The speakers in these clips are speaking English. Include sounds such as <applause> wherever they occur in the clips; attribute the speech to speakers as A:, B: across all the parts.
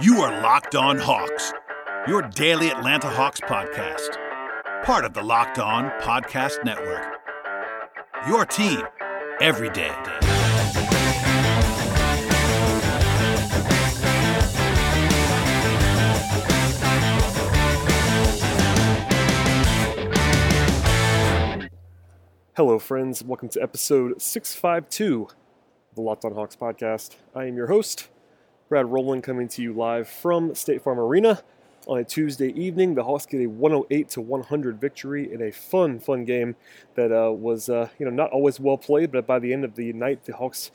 A: You are Locked On Hawks, your daily Atlanta Hawks podcast, part of the Locked On Podcast Network. Your team every day.
B: Hello, friends. Welcome to episode 652 of the Locked On Hawks podcast. I am your host, Brad Rowland, coming to you live from State Farm Arena on a Tuesday evening. The Hawks get a 108 to 100 victory in a fun, fun game that uh, was, uh, you know, not always well played, but by the end of the night, the Hawks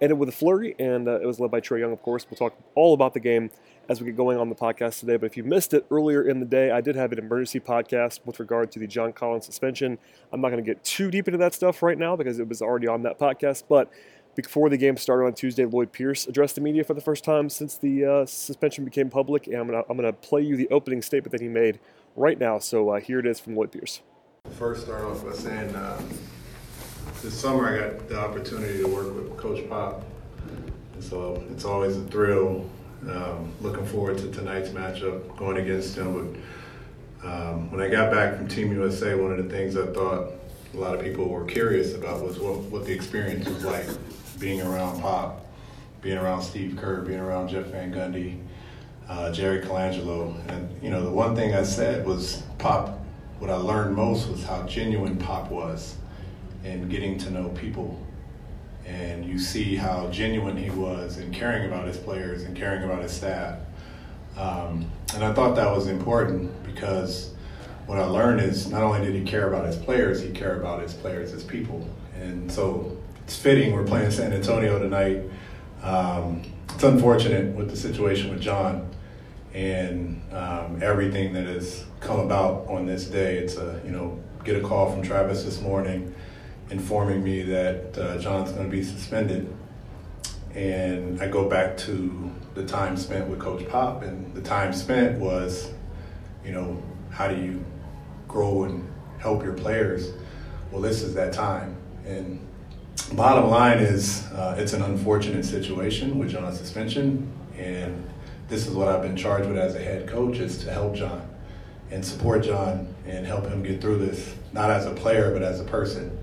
B: ended with a flurry, and uh, it was led by Trae Young, of course. We'll talk all about the game as we get going on the podcast today. But if you missed it earlier in the day, I did have an emergency podcast with regard to the John Collins suspension. I'm not going to get too deep into that stuff right now because it was already on that podcast. But before the game started on Tuesday, Lloyd Pierce addressed the media for the first time since the uh, suspension became public. And I'm going to play you the opening statement that he made right now. So uh, here it is from Lloyd Pierce.
C: First, start off by saying uh, this summer I got the opportunity to work with Coach Pop. And so it's always a thrill um, looking forward to tonight's matchup going against him. But um, when I got back from Team USA, one of the things I thought a lot of people were curious about was what, what the experience was like being around Pop, being around Steve Kerr, being around Jeff Van Gundy, uh, Jerry Colangelo. And, you know, the one thing I said was Pop, what I learned most was how genuine Pop was in getting to know people and you see how genuine he was in caring about his players and caring about his staff. Um, and I thought that was important because what I learned is not only did he care about his players, he cared about his players as people. And so it's fitting we're playing San Antonio tonight. Um, it's unfortunate with the situation with John and um, everything that has come about on this day. It's a, you know, get a call from Travis this morning informing me that uh, John's going to be suspended. And I go back to the time spent with Coach Pop, and the time spent was, you know, how do you grow and help your players? Well, this is that time. And bottom line is, uh, it's an unfortunate situation with John's suspension, and this is what I've been charged with as a head coach is to help John and support John and help him get through this, not as a player, but as a person.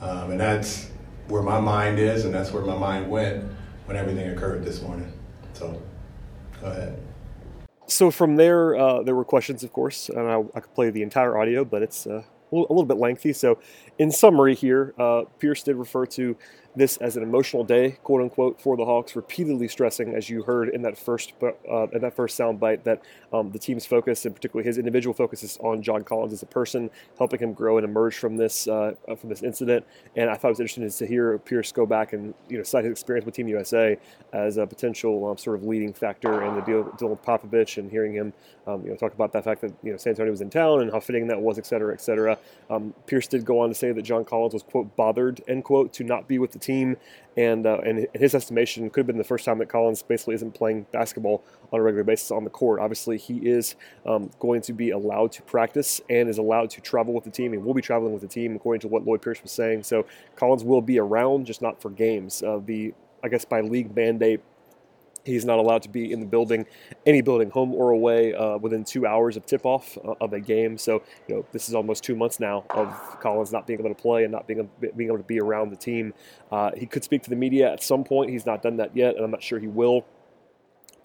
C: Um, and that's where my mind is, and that's where my mind went when everything occurred this morning. So, go ahead.
B: So from there, uh, there were questions, of course, and I, I, could play the entire audio, but it's uh, a little bit lengthy. So, in summary, here, uh, Pierce did refer to this as an emotional day, quote unquote, for the Hawks, repeatedly stressing, as you heard in that first uh, in that first soundbite, that um, the team's focus and particularly his individual focus is on John Collins as a person, helping him grow and emerge from this uh, from this incident. And I thought it was interesting to hear Pierce go back and you know cite his experience with Team USA as a potential um, sort of leading factor in the deal, deal with Popovich, and hearing him um, you know talk about that fact that you know San Antonio was in town and how fitting that was, et cetera, et cetera. Um, Pierce did go on to say that John Collins was quote bothered end quote to not be with the team, and uh, and in his estimation, could have been the first time that Collins basically isn't playing basketball on a regular basis on the court. Obviously, he is um, going to be allowed to practice and is allowed to travel with the team. He will be traveling with the team, according to what Lloyd Pierce was saying. So Collins will be around, just not for games. Uh, the I guess by league mandate, He's not allowed to be in the building, any building, home or away, uh, within two hours of tip-off uh, of a game. So, you know, this is almost two months now of Collins not being able to play and not being being able to be around the team. Uh, he could speak to the media at some point. He's not done that yet, and I'm not sure he will.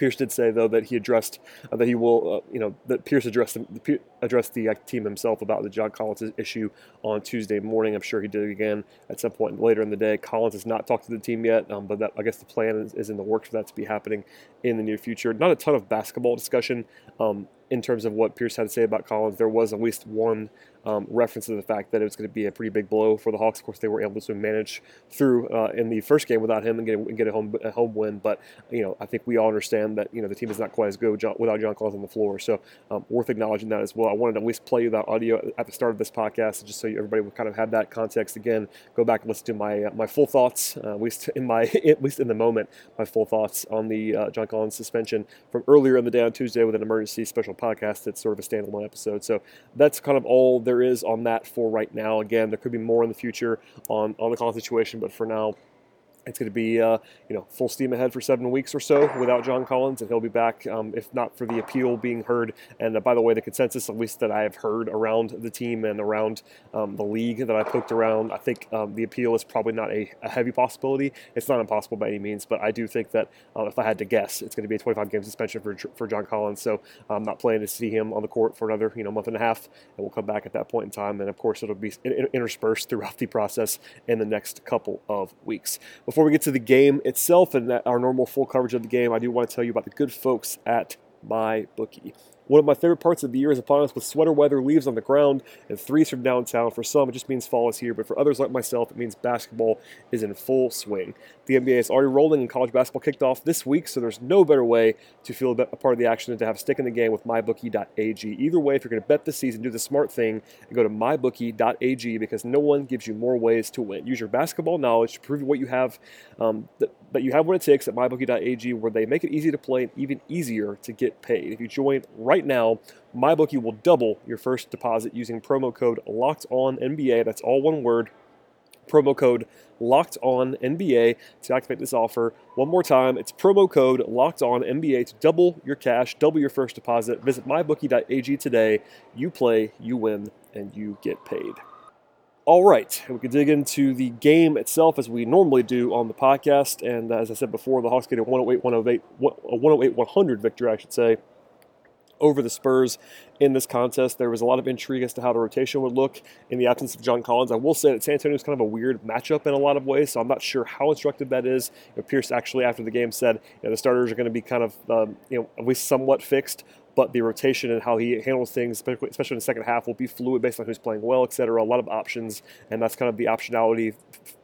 B: Pierce did say though that he addressed uh, that he will, uh, you know, that Pierce addressed the, addressed the uh, team himself about the John Collins issue on Tuesday morning. I'm sure he did again at some point later in the day. Collins has not talked to the team yet, um, but that, I guess the plan is, is, in the works for that to be happening in the near future. Not a ton of basketball discussion um, in terms of what Pierce had to say about Collins. There was at least one um, reference to the fact that it was going to be a pretty big blow for the Hawks. Of course, they were able to manage through uh, in the first game without him and get a, get a home a home win. But you know, I think we all understand that you know the team is not quite as good without John Collins on the floor. So um, worth acknowledging that as well. I wanted to at least play you that audio at the start of this podcast, just so everybody would kind of have that context. Again, go back and listen to my uh, my full thoughts, uh, at least in my <laughs> at least in the moment, my full thoughts on the uh, John Collins suspension from earlier in the day on Tuesday with an emergency special podcast. That's sort of a standalone episode. So that's kind of all there is on that for right now. Again, there could be more in the future on, on the call situation, but for now, it's going to be uh, you know full steam ahead for seven weeks or so without John Collins, and he'll be back um, if not for the appeal being heard. And uh, by the way, the consensus, at least that I have heard around the team and around um, the league that I poked around, I think um, the appeal is probably not a, a, heavy possibility. It's not impossible by any means, but I do think that uh, if I had to guess, it's going to be a 25 game suspension for for John Collins. So I'm not planning to see him on the court for another you know month and a half, and we'll come back at that point in time. And of course, it'll be interspersed throughout the process in the next couple of weeks. We get to the game itself and our normal full coverage of the game, I do want to tell you about the good folks at MyBookie. One of my favorite parts of the year is upon us with sweater weather, leaves on the ground, and threes from downtown. For some, it just means fall is here, but for others like myself, it means basketball is in full swing. The NBA is already rolling, and college basketball kicked off this week, so there's no better way to feel a part of the action than to have a stick in the game with mybookie.ag. Either way, if you're going to bet this season, do the smart thing and go to mybookie.ag because no one gives you more ways to win. Use your basketball knowledge to prove what you have, um, that, that you have what it takes at mybookie.ag, where they make it easy to play and even easier to get paid. If you join right right now, MyBookie will double your first deposit using promo code Locked On NBA. That's all one word. Promo code Locked On NBA to activate this offer. One more time, it's promo code Locked On NBA to double your cash, double your first deposit. Visit mybookie.ag today. You play, you win, and you get paid. All right, we can dig into the game itself as we normally do on the podcast. And uh, as I said before, the Hawks get a 108 108 108 100 victory, I should say, over the Spurs in this contest. There was a lot of intrigue as to how the rotation would look in the absence of John Collins. I will say that San Antonio is kind of a weird matchup in a lot of ways, so I'm not sure how instructive that is. You know, Pierce actually, after the game, said you know, the starters are going to be kind of um, you know at least somewhat fixed but the rotation and how he handles things, especially in the second half, will be fluid based on who's playing well, etc. A lot of options, and that's kind of the optionality,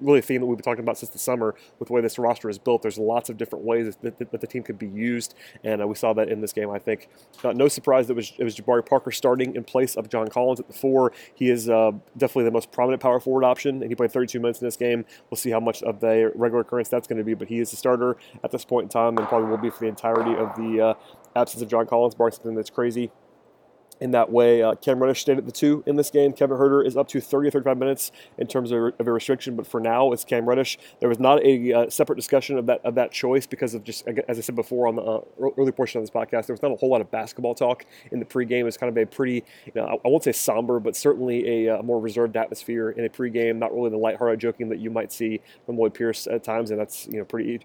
B: really theme that we've been talking about since the summer with the way this roster is built. There's lots of different ways that, that, that the team could be used, and uh, we saw that in this game. I think uh, no surprise that it was, it was Jabari Parker starting in place of John Collins at the four. He is uh, definitely the most prominent power forward option, and he played 32 minutes in this game. We'll see how much of the regular occurrence that's going to be, but he is the starter at this point in time, and probably will be for the entirety of the uh, absence of John Collins, something that's crazy in that way. Uh, Cam Reddish stayed at the two in this game. Kevin Huerter is up to 30 or 35 minutes in terms of, of a restriction, but for now it's Cam Reddish. There was not a uh, separate discussion of that of that choice because of just as I said before on the uh, early portion of this podcast, there was not a whole lot of basketball talk in the pregame. It's kind of a pretty, you know, I, I won't say somber, but certainly a, a, uh, more reserved atmosphere in a pregame. Not really the lighthearted joking that you might see from Lloyd Pierce at times, and that's you know pretty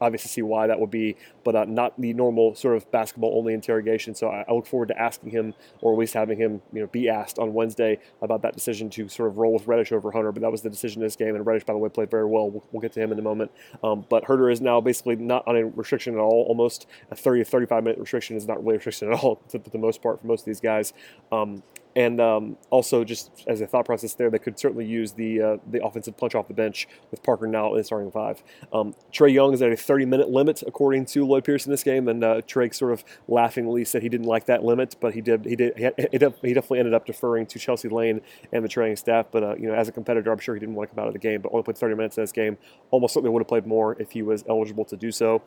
B: obvious to see why that would be, but uh, not the normal sort of basketball only interrogation. So I, I look forward to asking him or at least having him you know be asked on Wednesday about that decision to sort of roll with Reddish over Hunter. But that was the decision in this game, and Reddish, by the way, played very well. We'll, we'll get to him in a moment. Um, but Huerter is now basically not on a restriction at all. Almost a 30 35 minute restriction is not really a restriction at all <laughs> for the most part for most of these guys. Um, and um, also, just as a thought process there, they could certainly use the uh, the offensive punch off the bench with Parker now in the starting five. Um, Trae Young is at a 30 minute limit according to Lloyd Pierce in this game, and uh, Trae sort of laughingly said he didn't like that limit, but he did. He did. He, he definitely ended up deferring to Chelsea Lane and the training staff. But uh, you know, as a competitor, I'm sure he didn't want to come out of the game. But only played 30 minutes in this game. Almost certainly would have played more if he was eligible to do so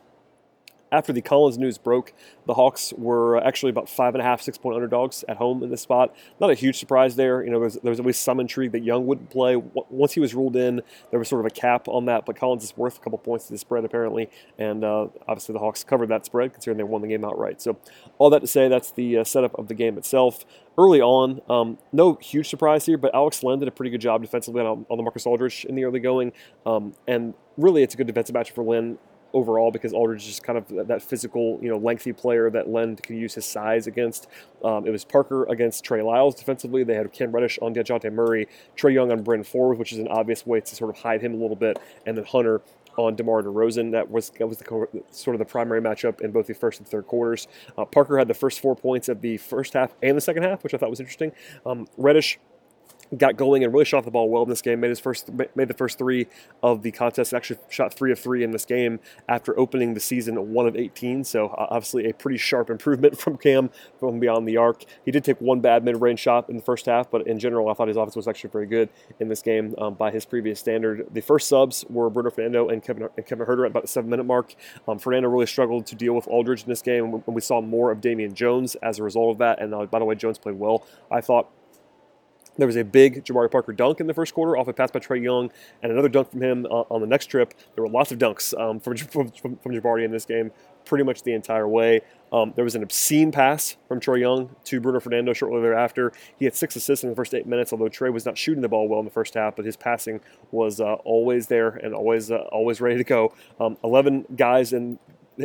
B: after the Collins news broke, the Hawks were actually about five and a half, six point underdogs at home in this spot. Not a huge surprise there. You know, there was, there was always some intrigue that Young wouldn't play. Once he was ruled in, there was sort of a cap on that, but Collins is worth a couple points to the spread apparently, and uh, obviously the Hawks covered that spread considering they won the game outright. So, all that to say, that's the uh, setup of the game itself. Early on, um, no huge surprise here, but Alex Len did a pretty good job defensively on, on LaMarcus Aldridge in the early going, um, and really it's a good defensive matchup for Len overall because Aldridge is just kind of that physical, you know, lengthy player that Len can use his size against. Um, it was Parker against Trey Lyles defensively. They had Cam Reddish on Dejounte Murray, Trae Young on Bryn Forbes, which is an obvious way to sort of hide him a little bit, and then Hunter on DeMar DeRozan. That was that was the, sort of the primary matchup in both the first and third quarters. Uh, Parker had the first four points of the first half and the second half, which I thought was interesting. Um, Reddish got going and really shot the ball well in this game. Made his first, made the first three of the contest. Actually, shot three of three in this game after opening the season one of 18. So obviously a pretty sharp improvement <laughs> from Cam from beyond the arc. He did take one bad mid-range shot in the first half, but in general, I thought his offense was actually very good in this game um, by his previous standard. The first subs were Bruno Fernando and Kevin and Kevin Huerter at about the seven-minute mark. Um, Fernando really struggled to deal with Aldridge in this game, and we saw more of Damian Jones as a result of that. And uh, by the way, Jones played well. I thought There was a big Jabari Parker dunk in the first quarter off a pass by Trae Young, and another dunk from him uh, on the next trip. There were lots of dunks um, <laughs> from, from, from, Jabari in this game, pretty much the entire way. Um, there was an obscene pass from Trae Young to Bruno Fernando shortly thereafter. He had six assists in the first eight minutes, although Trae was not shooting the ball well in the first half, but his passing was uh, always there and always uh, always ready to go. Um, Eleven guys in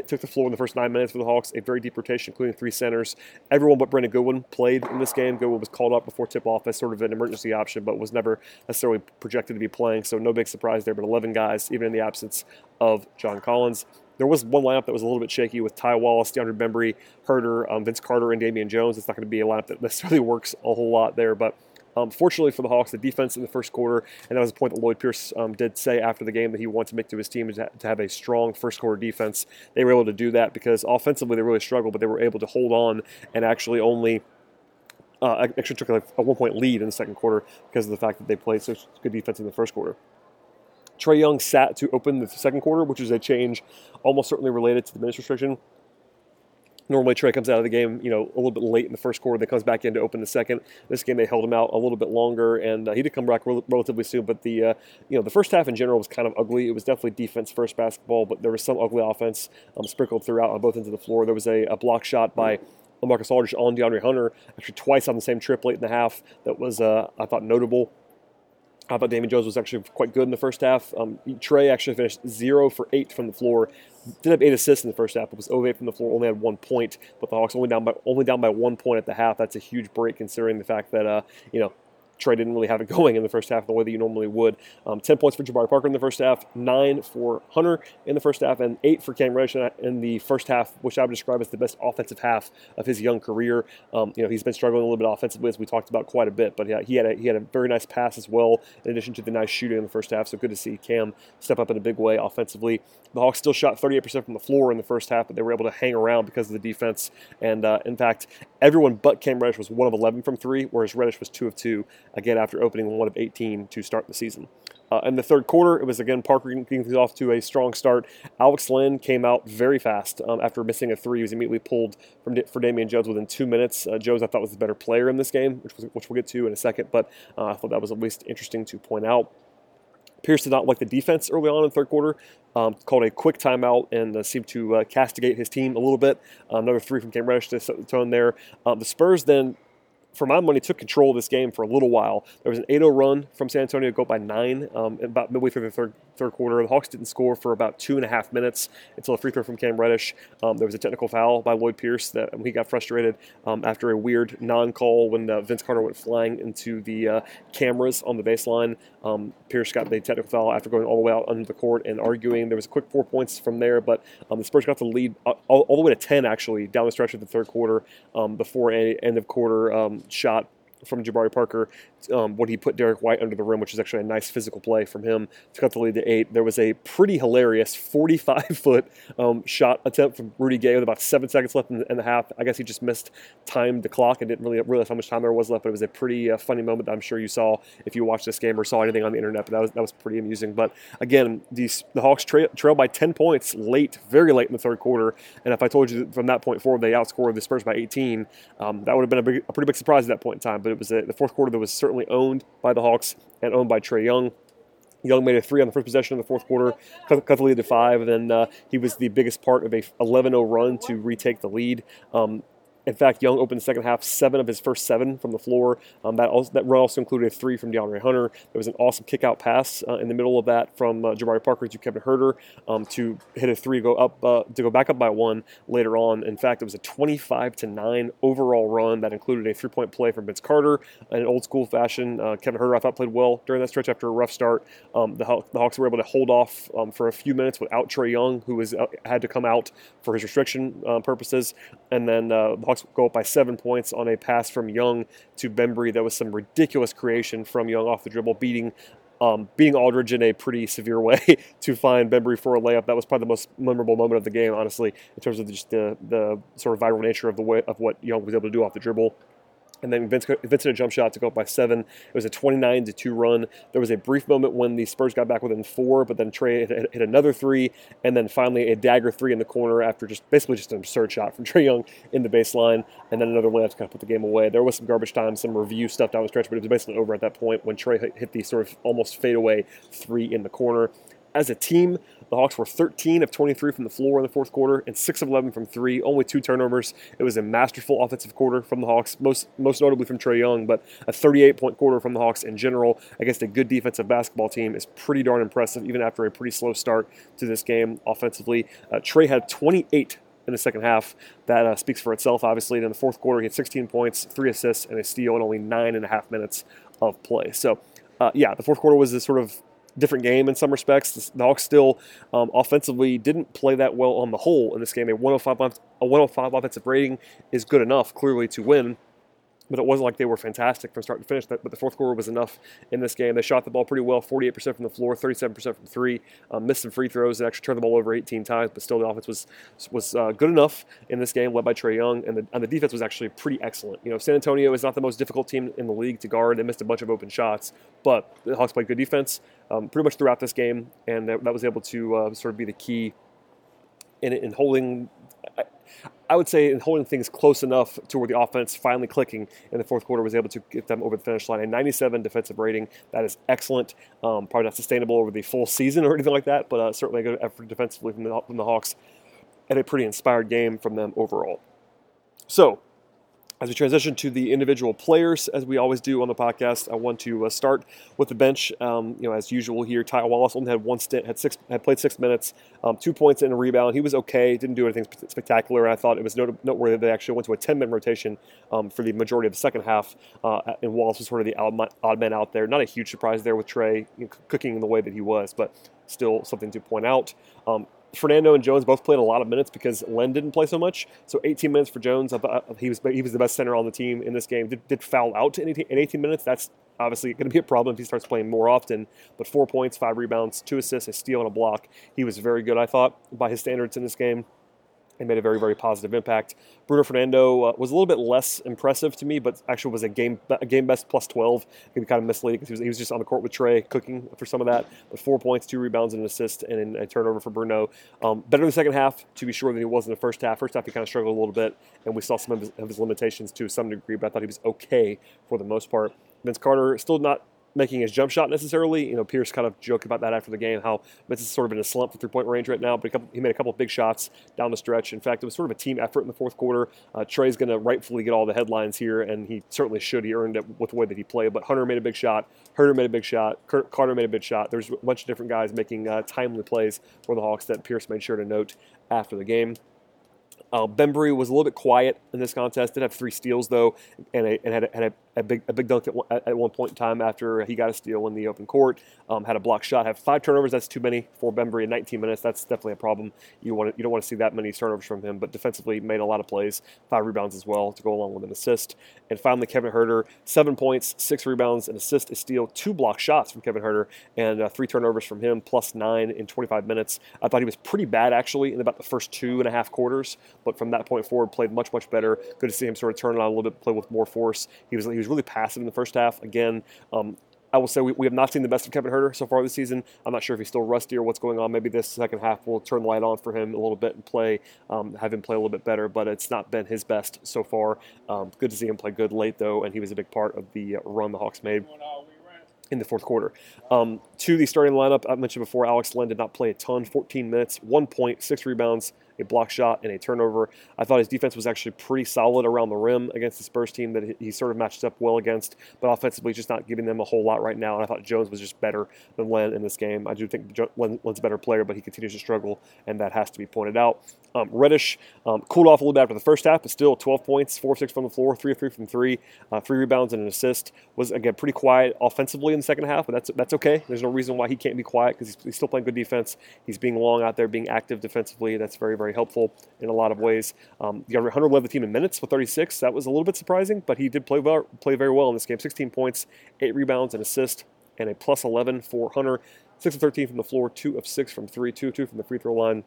B: took the floor in the first nine minutes for the Hawks, a very deep rotation, including three centers. Everyone but Brendan Goodwin played in this game. Goodwin was called up before tip off as sort of an emergency option, but was never necessarily projected to be playing, so no big surprise there. But 11 guys, even in the absence of John Collins. There was one lineup that was a little bit shaky with Ty Wallace, DeAndre Bembry, Huerter, um, Vince Carter, and Damian Jones. It's not going to be a lineup that necessarily <laughs> works a whole lot there, but um, fortunately for the Hawks, the defense in the first quarter, and that was a point that Lloyd Pierce um, did say after the game that he wanted to make to his team is to have a strong first quarter defense. They were able to do that because offensively they really struggled, but they were able to hold on and actually only. Uh, actually took a, a one point lead in the second quarter because of the fact that they played such good defense in the first quarter. Trae Young sat to open the second quarter, which is a change almost certainly related to the minutes restriction. Normally, Trae comes out of the game, you know, a little bit late in the first quarter. Then comes back in to open the second. This game, they held him out a little bit longer, and uh, he did come back rel- relatively soon. But the, uh, you know, the first half in general was kind of ugly. It was definitely defense first basketball, but there was some ugly offense um, sprinkled throughout on both ends of the floor. There was a, a block shot by Marcus Aldridge on DeAndre Hunter, actually twice on the same trip late in the half. That was, uh, I thought, notable. I thought Damian Jones was actually quite good in the first half. Um, Trae actually finished zero for eight from the floor. Did have eight assists in the first half, but was 0 8 from the floor. Only had one point, but the Hawks only down by only down by one point at the half. That's a huge break considering the fact that uh, you know Trae didn't really have it <laughs> going in the first half the way that you normally would. Um, 10 points for Jabari Parker in the first half, 9 for Hunter in the first half, and 8 for Cam Reddish in the first half, which I would describe as the best offensive half of his young career. Um, you know, he's been struggling a little bit offensively, as we talked about quite a bit, but he had a, he had a very nice pass as well, in addition to the nice shooting in the first half. So good to see Cam step up in a big way offensively. The Hawks still shot 38% from the floor in the first half, but they were able to hang around because of the defense. And uh, in fact, everyone but Cam Reddish was 1 of 11 from 3, whereas Reddish was 2 of 2, again, after opening one of 18 to start the season. Uh, in the third quarter, it was again Parker getting things off to a strong start. Alex Len came out very fast um, after missing a three. He was immediately pulled from for Damian Jones within two minutes. Uh, Jones, I thought, was the better player in this game, which, was, which we'll get to in a second, but uh, I thought that was at least interesting to point out. Pierce did not like the defense early on in the third quarter. Um, called a quick timeout and uh, seemed to uh, castigate his team a little bit. Another three from Cam Reddish to set the tone there. Um, the Spurs then for my money, took control of this game for a little while. There was an 8-0 run from San Antonio, go by nine um, about midway through the third third quarter. The Hawks didn't score for about two and a half minutes until a free throw from Cam Reddish. Um, there was a technical foul by Lloyd Pierce that he got frustrated um, after a weird non-call when uh, Vince Carter went flying into the uh, cameras on the baseline. Um, Pierce got the technical foul after going all the way out under the court and arguing. There was a quick four points from there, but um, the Spurs got the lead all, all, the way to 10 actually down the stretch of the third quarter um, before end of quarter shot from Jabari Parker um, when he put Derrick White under the rim, which is actually a nice physical play from him to cut the lead to eight. There was a pretty hilarious 45 <laughs> foot um, shot attempt from Rudy Gay with about seven seconds left in the, in the, half. I guess he just missed time the clock and didn't really realize how much time there was left, but it was a pretty uh, funny moment that I'm sure you saw if you watched this game or saw anything on the internet. But that was that was pretty amusing. But again, these the Hawks trail, trail by 10 points late, very late in the third quarter. And if I told you from that point forward they outscored the Spurs by 18, um, that would have been a, big, a, pretty big surprise at that point in time. But it was a, the fourth quarter that was certainly owned by the Hawks and owned by Trae Young. Young made a three on the first possession of the fourth quarter, cut, the lead to five, and then uh, he was the biggest part of a 11-0 run to retake the lead. Um, in fact, Young opened the second half seven of his first seven from the floor. Um, that, also, that run also included a three from DeAndre Hunter. There was an awesome kick out pass uh, in the middle of that from uh, Jabari Parker to Kevin Huerter um, to hit a three, go up uh, to go back up by one later on. In fact, it was a 25 to nine overall run that included a three point play from Vince Carter in an old school fashion. Uh, Kevin Huerter I thought played well during that stretch after a rough start. Um, the, the, Hawks were able to hold off um, for a few minutes without Trae Young, who was uh, had to come out for his restriction uh, purposes, and then the Hawks go up by seven points on a pass from Young to Bembry. That was some ridiculous creation from Young off the dribble, beating um, beating Aldridge in a pretty severe way <laughs> to find Bembry for a layup. That was probably the most memorable moment of the game, honestly, in terms of just the, the sort of viral nature of the way of what Young was able to do off the dribble. And then Vince, Vince hit a jump shot to go up by seven. It was a 29 to two run. There was a brief moment when the Spurs got back within four, but then Trae hit, hit, another three, and then finally a dagger three in the corner after just basically just an absurd shot from <laughs> Trae Young in the baseline, and then another one to kind of put the game away. There was some garbage time, some review stuff down the stretch, but it was basically over at that point when hit, hit the sort of almost fadeaway three in the corner. As a team, the Hawks were 13 of 23 from the floor in the fourth quarter and 6 of 11 from three, only two turnovers. It was a masterful offensive quarter from the Hawks, most most notably from Trae Young, but a 38 point quarter from the Hawks in general against a good defensive basketball team is pretty darn impressive, even after a pretty slow start to this game offensively. Uh, Trae had 28 in the second half. That uh, speaks for itself, obviously. And in the fourth quarter, he had 16 points, three assists, and a steal in only nine and a half minutes of play. So, uh, yeah, the fourth quarter was this sort of different game in some respects. The Hawks still um, offensively didn't play that well on the whole in this game. A 105, a 105 offensive rating is good enough, clearly, to win but it wasn't like they were fantastic from start to finish. But the fourth quarter was enough in this game. They shot the ball pretty well 48% from the floor, 37% from three, um, missed some free throws, and actually turned the ball over 18 times, but still the offense was was uh, good enough in this game, led by Trae Young, and the, and the defense was actually pretty excellent. You know, San Antonio is not the most difficult team in the league to guard. They missed a bunch of open shots, but the Hawks played good defense um, pretty much throughout this game, and that, that was able to uh, sort of be the key in, in holding would say in holding things close enough to where the offense finally clicking in the fourth quarter was able to get them over the finish line. A 97 defensive rating, that is excellent. Um, probably not sustainable over the full season or <laughs> anything like that, but uh, certainly a good effort defensively from the, from the Hawks and a pretty inspired game from them overall. So, as we transition to the individual players, as we always do on the podcast, I want to uh, start with the bench. Um, you know, as usual here, Ty Wallace only had one stint, had six, had played six minutes, um, two points and a rebound. He was okay, didn't do anything spectacular. I thought it was noteworthy they actually went to a 10-minute rotation um, for the majority of the second half, uh, and Wallace was sort of the odd man out there. Not a huge surprise there with Trae you know, cooking in the way that he was, but still something to point out. Fernando and Jones both played a lot of minutes because Len didn't play so much. So 18 minutes for Jones. He was he was the best center on the team in this game. Did, did foul out in 18 minutes. That's obviously going to be a problem if he starts playing more often. But four points, five rebounds, two assists, a steal, and a block. He was very good, I thought, by his standards in this game and made a very, very positive impact. Bruno Fernando uh, was a little bit less impressive to me, but actually was a game a game best plus 12. It could be kind of misleading because he was, he was just on the court with Trae cooking for some of that. But four points, two rebounds, and an assist, and a turnover for Bruno. Um, better in the second half, to be sure, than he was in the first half. First half, he kind of struggled a little bit, and we saw some of his, of his limitations to some degree, but I thought he was okay for the most part. Vince Carter still not making his jump shot necessarily. You know, Pierce kind of joked about that after the game, how Vince is sort of in a slump for three point range right now, but couple, he made a couple big shots down the stretch. In fact, it was sort of a team effort in the fourth quarter. Uh, Trae's going to rightfully get all the headlines here, and he certainly should. He earned it with the way that he played. But Hunter made a big shot, Huerter made a big shot, Carter made a big shot. There's a bunch of different guys making uh, timely plays for the Hawks that Pierce made sure to note after the game. Uh, Bembry was a little bit quiet in this contest. Did have three steals though, and, a, and had, a, had a, a, big a big dunk at, at, one point in time after he got a steal in the open court. Um, had a block shot. Had five turnovers. That's too many for Bembry in 19 minutes. That's definitely a problem. You want to, you don't want to see that many turnovers from him. But defensively, made a lot of plays. Five rebounds as well to go along with an assist. And finally, Kevin Huerter, seven points, six rebounds, an assist, a steal, two block shots from Kevin Huerter, and uh, three turnovers from him, plus nine in 25 minutes. I thought he was pretty bad actually in about the first two and a half quarters, but from that point forward, played much much better. Good to see him sort of turn it on a little bit, play with more force. He was he was really passive in the first half. Again, um, I will say we, we, have not seen the best of Kevin Huerter so far this season. I'm not sure if he's still rusty or what's going on. Maybe this second half will turn the light on for him a little bit and play, um, have him play a little bit better. But it's not been his best so far. Um, good to see him play good late though, and he was a big part of the run the Hawks made in the fourth quarter. Um, to the starting lineup, I mentioned before, Alex Len did not play a ton, 14 minutes, one point, six rebounds, a block shot, and a turnover. I thought his defense was actually pretty solid around the rim against the Spurs team that he sort of matched up well against, but offensively just not giving them a whole lot right now. And I thought Jones was just better than Len in this game. I do think Len's a better player, but he continues to struggle, and that has to be pointed out. Um, Reddish um, cooled off a little bit after the first half, but still 12 points, 4 6 from the floor, 3 3 from 3, uh, 3 rebounds and an assist. Was, again, pretty quiet offensively in the second half, but that's, that's okay. There's no reason why he can't be quiet because he's, he's still playing good defense. He's being long out there, being active defensively. That's very, very helpful in a lot of ways. Um, Hunter led the team in minutes with 36. That was a little bit surprising, but he did play well, play very well in this game. 16 points, eight rebounds, an assist, and a plus 11 for Hunter. 6 of 13 from the floor, 2 of 6 from 3, 2 of 2 from the free throw line.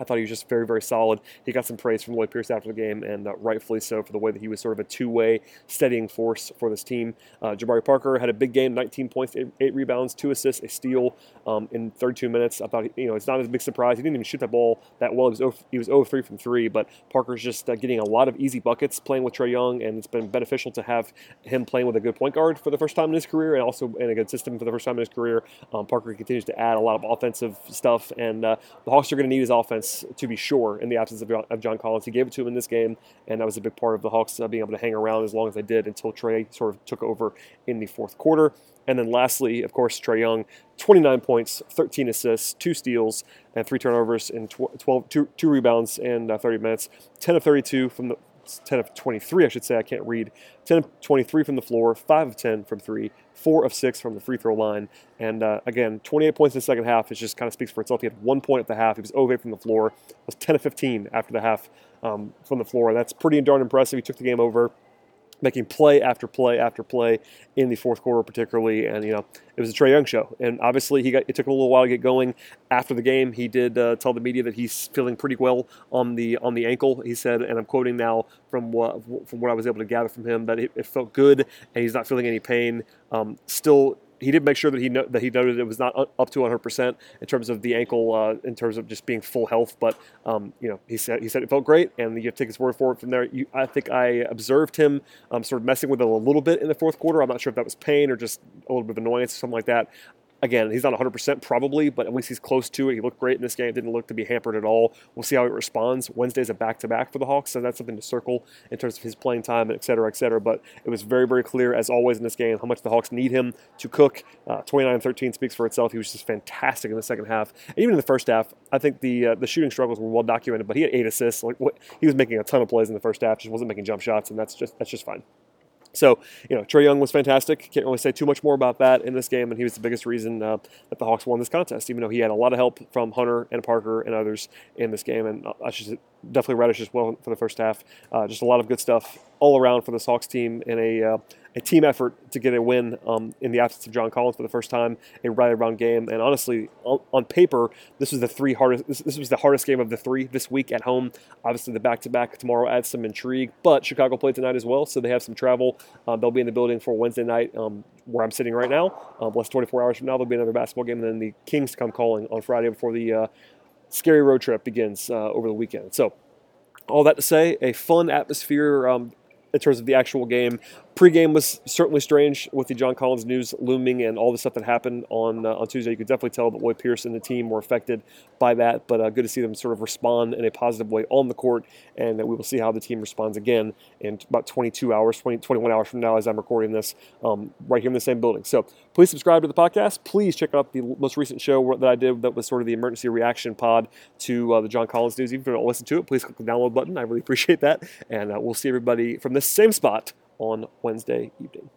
B: I thought he was just very, very solid. He got some praise from Lloyd Pierce after the game, and uh, rightfully so for the way that he was sort of a two-way steadying force for this team. Uh, Jabari Parker had a big game, 19 points, eight, eight rebounds, two assists, a steal um, in 32 minutes. I thought, you know, it's not a big surprise. He didn't even shoot that ball that well. He was 0, he was 0 3 from three, but Parker's just uh, getting a lot of easy buckets playing with Trae Young, and it's been beneficial to have him playing with a good point guard for the first time in his career, and also in a good system for the first time in his career. Um, Parker continues to add a lot of offensive stuff, and uh, the Hawks are going to need his offense to be sure in the absence of, of, John Collins. He gave it to him in this game, and that was a big part of the Hawks uh, being able to hang around as long as they did until Trae sort of took over in the fourth quarter. And then lastly, of course, Trae Young, 29 points, 13 assists, two steals, and three turnovers in 12, two, two rebounds in uh, 30 minutes. 10 of 32 from the 10 of 23, I should say. I can't read. 10 of 23 from the floor, 5 of 10 from 3, 4 of 6 from the free throw line. And uh, again, 28 points in the second half. It just kind of speaks for itself. He had one point at the half. He was 0 8 from the floor. It was 10 of 15 after the half um, from the floor. That's pretty darn impressive. He took the game over making play after play after play in the fourth quarter, particularly. And you know, it was a Trae Young show, and obviously he got. It took a little while to get going. After the game, he did uh, tell the media that he's feeling pretty well on the on the ankle. He said, and I'm quoting now from what from what I was able to gather from him, that it, it felt good, and he's not feeling any pain. Um, still he did make sure that he no, that he noted it was not up to 100 percent in terms of the ankle, uh, in terms of just being full health. But um, you know, he said he said it felt great, and you have to take his word for it from there. You, I think I observed him um, sort of messing with it a little bit in the fourth quarter. I'm not sure if that was pain or just a little bit of annoyance or something like that. Again, he's not 100% probably, but at least he's close to it. He looked great in this game. Didn't look to be hampered at all. We'll see how he responds. Wednesday's a back to back for the Hawks, so that's something to circle in terms of his playing time, et cetera, et cetera. But it was very, very clear, as always in this game, how much the Hawks need him to cook. Uh, 29 13 speaks for itself. He was just fantastic in the second half. And even in the first half, I think the uh, the shooting struggles were well documented, but he had eight assists. Like what, He was making a ton of plays in the first half, just wasn't making jump shots, and that's just that's just fine. So, you know, Trae Young was fantastic. Can't really say too much more about that in this game, and he was the biggest reason uh, that the Hawks won this contest, even though he had a lot of help from Hunter and Parker and others in this game. And I should definitely Reddish as well for the first half. Uh, just a lot of good stuff all around for the Hawks team in a uh, a team effort to get a win um, in the absence of John Collins for the first time, a right around game. And honestly, on, on paper, this was the three hardest. This, this, was the hardest game of the three this week at home. Obviously, the back to back tomorrow adds some intrigue, but Chicago played tonight as well, so they have some travel. Um, they'll be in the building for Wednesday night, um, where I'm sitting right now. Um, less 24 hours from now, there'll be another basketball game, and then the Kings come calling on Friday before the uh, scary road trip begins uh, over the weekend. So all that to say, a fun atmosphere um, in terms of the actual game. Pre-game was certainly strange with the John Collins news looming and all the stuff that happened on uh, on Tuesday. You could definitely tell that Lloyd Pierce and the team were affected by that, but uh, good to see them sort of respond in a positive way on the court, and we will see how the team responds again in about 22 hours, 20, 21 hours from now as I'm recording this, um, right here in the same building. So please subscribe to the podcast. Please check out the most recent show that I did that was sort of the emergency reaction pod to uh, the John Collins news. Even if you don't listen to it, please click the download button. I really <laughs> appreciate that, and uh, we'll see everybody from the same spot on Wednesday evening.